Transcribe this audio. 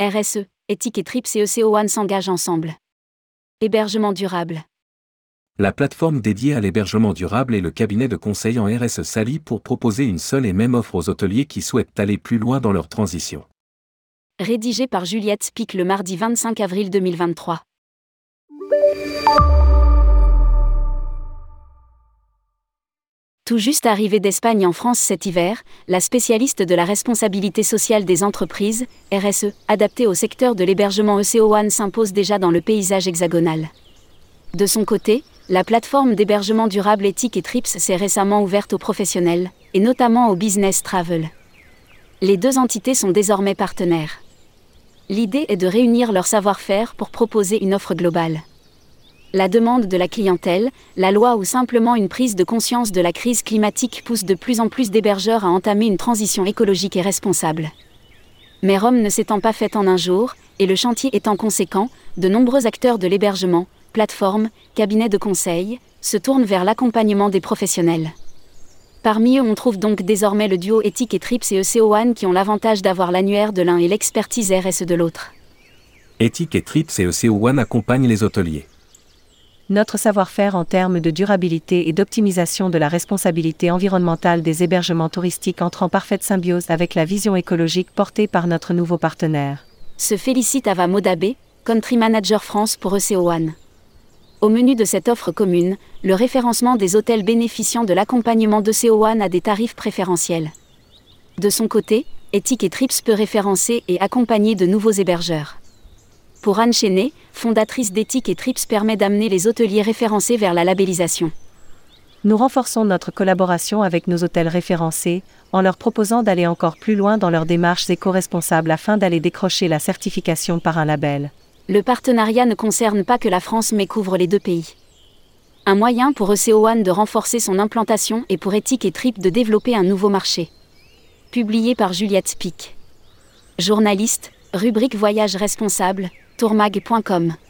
RSE, éthique et TRIPS et ECO One s'engagent ensemble. Hébergement durable. La plateforme dédiée à l'hébergement durable et le cabinet de conseil en RSE s'allient pour proposer une seule et même offre aux hôteliers qui souhaitent aller plus loin dans leur transition. Rédigé par Juliette Spic le mardi 25 avril 2023. Tout juste arrivé d'Espagne en France cet hiver, la spécialiste de la responsabilité sociale des entreprises, RSE, adaptée au secteur de l'hébergement ECO One s'impose déjà dans le paysage hexagonal. De son côté, la plateforme d'hébergement durable éthique et TRIPS s'est récemment ouverte aux professionnels, et notamment au business travel. Les deux entités sont désormais partenaires. L'idée est de réunir leur savoir-faire pour proposer une offre globale la demande de la clientèle, la loi ou simplement une prise de conscience de la crise climatique pousse de plus en plus d'hébergeurs à entamer une transition écologique et responsable. Mais Rome ne s'étant pas faite en un jour, et le chantier étant conséquent, de nombreux acteurs de l'hébergement, plateformes, cabinets de conseil, se tournent vers l'accompagnement des professionnels. Parmi eux, on trouve donc désormais le duo Éthique et Trips et ECO1 qui ont l'avantage d'avoir l'annuaire de l'un et l'expertise RSE de l'autre. Éthique et Trips et ECO1 accompagnent les hôteliers notre savoir-faire en termes de durabilité et d'optimisation de la responsabilité environnementale des hébergements touristiques entre en parfaite symbiose avec la vision écologique portée par notre nouveau partenaire. Se félicite Ava Modabé, Country Manager France pour ECO One. Au menu de cette offre commune, le référencement des hôtels bénéficiant de l'accompagnement d'ECO One à des tarifs préférentiels. De son côté, Ethic et Trips peut référencer et accompagner de nouveaux hébergeurs. Pour Anne Chenet, fondatrice d'Ethique et Trips permet d'amener les hôteliers référencés vers la labellisation. Nous renforçons notre collaboration avec nos hôtels référencés, en leur proposant d'aller encore plus loin dans leurs démarches éco-responsables afin d'aller décrocher la certification par un label. Le partenariat ne concerne pas que la France mais couvre les deux pays. Un moyen pour ECO One de renforcer son implantation et pour Ethique et Trips de développer un nouveau marché. Publié par Juliette Spic. Journaliste, rubrique Voyage responsable, tourmag.com